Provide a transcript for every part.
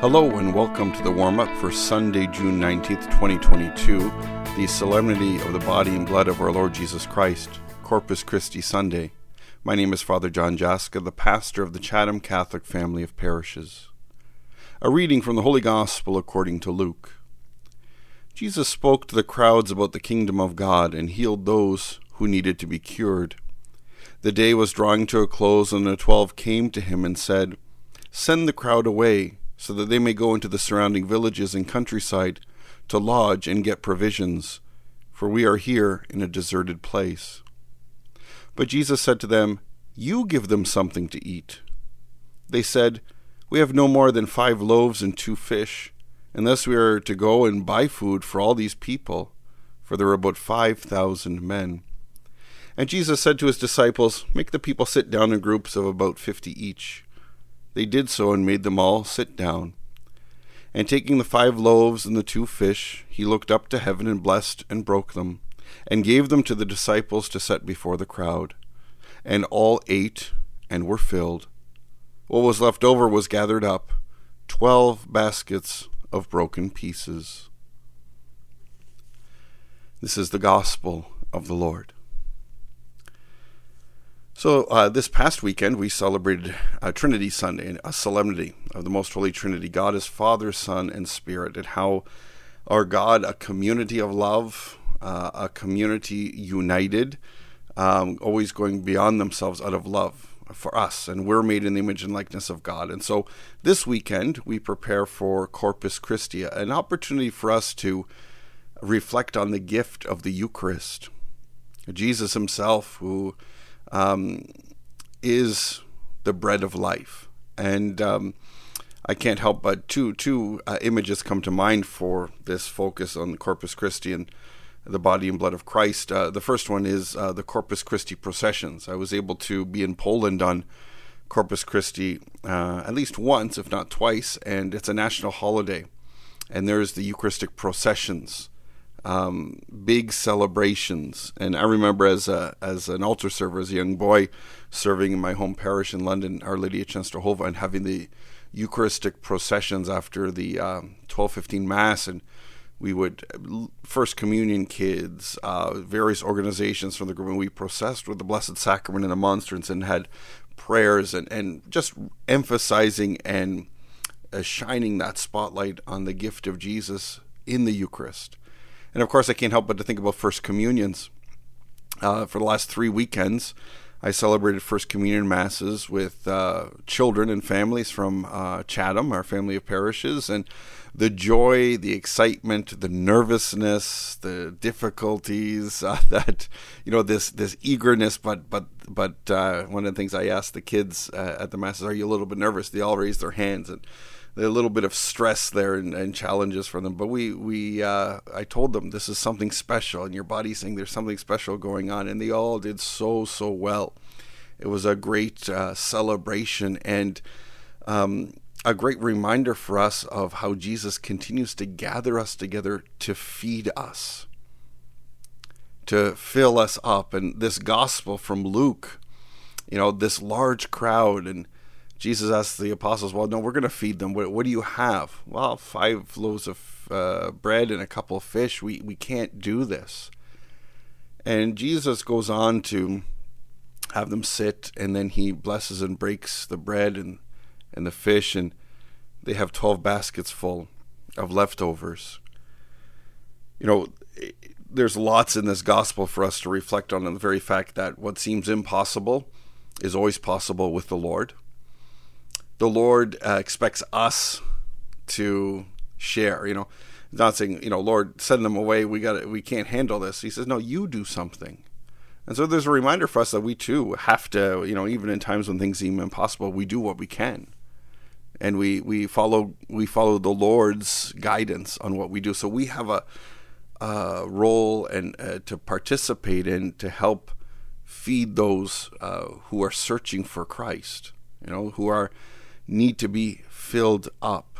Hello and welcome to the warm up for Sunday, June 19th, 2022, the solemnity of the body and blood of our Lord Jesus Christ, Corpus Christi Sunday. My name is Father John Jaska, the pastor of the Chatham Catholic family of parishes. A reading from the Holy Gospel according to Luke. Jesus spoke to the crowds about the kingdom of God and healed those who needed to be cured. The day was drawing to a close, and the twelve came to him and said, Send the crowd away so that they may go into the surrounding villages and countryside to lodge and get provisions, for we are here in a deserted place. But Jesus said to them, You give them something to eat. They said, We have no more than five loaves and two fish, unless we are to go and buy food for all these people, for there are about five thousand men. And Jesus said to his disciples, Make the people sit down in groups of about fifty each. They did so and made them all sit down. And taking the five loaves and the two fish, he looked up to heaven and blessed and broke them, and gave them to the disciples to set before the crowd. And all ate and were filled. What was left over was gathered up, twelve baskets of broken pieces. This is the gospel of the Lord. So, uh, this past weekend, we celebrated uh, Trinity Sunday, a solemnity of the Most Holy Trinity. God is Father, Son, and Spirit, and how our God, a community of love, uh, a community united, um, always going beyond themselves out of love for us. And we're made in the image and likeness of God. And so, this weekend, we prepare for Corpus Christi, an opportunity for us to reflect on the gift of the Eucharist. Jesus Himself, who um, is the bread of life. And um, I can't help but two two uh, images come to mind for this focus on Corpus Christi and the body and blood of Christ. Uh, the first one is uh, the Corpus Christi processions. I was able to be in Poland on Corpus Christi uh, at least once, if not twice, and it's a national holiday. And there's the Eucharistic processions um, big celebrations. And I remember as a as an altar server, as a young boy, serving in my home parish in London, Our Lady of Częstochowa, and having the Eucharistic processions after the um, twelve fifteen mass, and we would first communion kids, uh, various organizations from the group, and we processed with the Blessed Sacrament and the monstrance, and had prayers and and just emphasizing and uh, shining that spotlight on the gift of Jesus in the Eucharist and of course, I can't help but to think about First Communions. Uh, for the last three weekends, I celebrated First Communion Masses with uh, children and families from uh, Chatham, our family of parishes, and the joy, the excitement, the nervousness, the difficulties uh, that you know this this eagerness. But but but uh, one of the things I asked the kids uh, at the masses, "Are you a little bit nervous?" They all raised their hands and a little bit of stress there and, and challenges for them. But we we uh, I told them this is something special, and your body's saying there's something special going on, and they all did so so well. It was a great uh, celebration and um, a great reminder for us of how Jesus continues to gather us together to feed us, to fill us up, and this gospel from Luke, you know, this large crowd and Jesus asked the apostles, Well, no, we're going to feed them. What, what, do you have? Well, five loaves of uh, bread and a couple of fish. We, we can't do this. And Jesus goes on to have them sit, and then he blesses and breaks the bread and, and the fish, and they have 12 baskets full of leftovers. You know, there's lots in this gospel for us to reflect on, the very fact that what seems impossible is always possible with the Lord the Lord uh, expects us to share. You know, not saying you know, Lord, send them away. We got we can't handle this. He says, no, you do something. And so there's a reminder for us that we too have to, you know, even in times when things seem impossible, we do what we can, and we we follow we follow the Lord's guidance on what we do. So we have a, a role and uh, to participate in to help feed those uh, who are searching for Christ. You know, who are need to be filled up.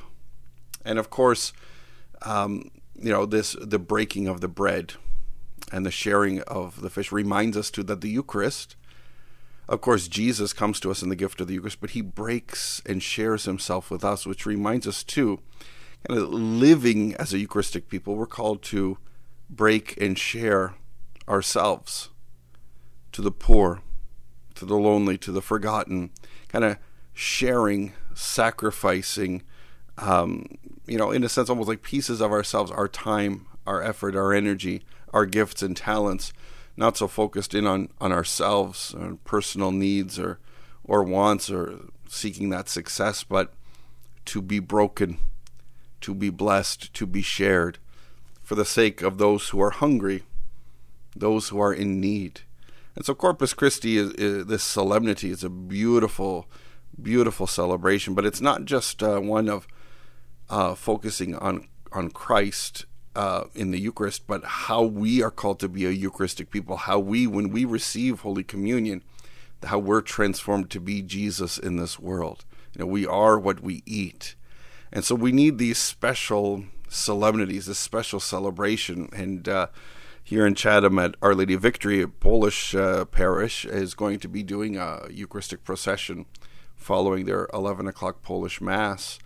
And of course, um, you know, this the breaking of the bread and the sharing of the fish reminds us too that the Eucharist, Of course, Jesus comes to us in the gift of the Eucharist, but he breaks and shares himself with us, which reminds us too, kind of living as a Eucharistic people, we're called to break and share ourselves to the poor, to the lonely, to the forgotten, kind of sharing, sacrificing, um, you know, in a sense, almost like pieces of ourselves, our time, our effort, our energy, our gifts and talents, not so focused in on, on ourselves, on personal needs or, or wants or seeking that success, but to be broken, to be blessed, to be shared for the sake of those who are hungry, those who are in need. And so Corpus Christi is, is this solemnity is a beautiful, beautiful celebration, but it's not just uh, one of uh, focusing on on Christ uh, in the Eucharist, but how we are called to be a Eucharistic people. How we, when we receive Holy Communion, how we're transformed to be Jesus in this world. You know, we are what we eat, and so we need these special solemnities, this special celebration, and. Uh, here in Chatham at Our Lady of Victory, a Polish uh, parish is going to be doing a Eucharistic procession following their 11 o'clock Polish Mass.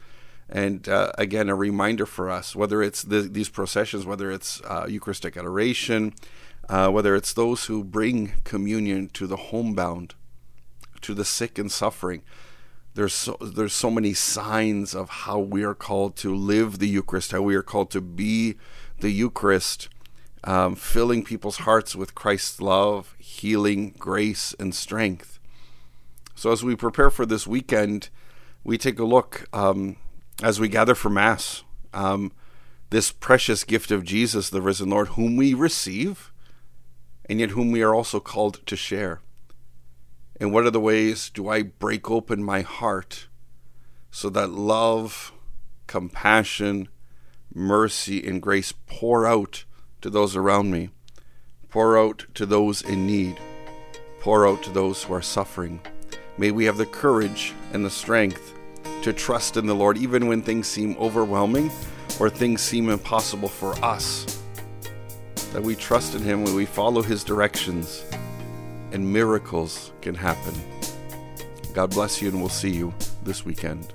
And uh, again, a reminder for us whether it's the, these processions, whether it's uh, Eucharistic adoration, uh, whether it's those who bring communion to the homebound, to the sick and suffering. There's so, there's so many signs of how we are called to live the Eucharist, how we are called to be the Eucharist um, filling people's hearts with Christ's love, healing, grace, and strength. So, as we prepare for this weekend, we take a look um, as we gather for Mass, um, this precious gift of Jesus, the risen Lord, whom we receive, and yet whom we are also called to share. And what are the ways do I break open my heart so that love, compassion, mercy, and grace pour out? to those around me. Pour out to those in need. Pour out to those who are suffering. May we have the courage and the strength to trust in the Lord even when things seem overwhelming or things seem impossible for us. That we trust in Him when we follow His directions and miracles can happen. God bless you, and we'll see you this weekend.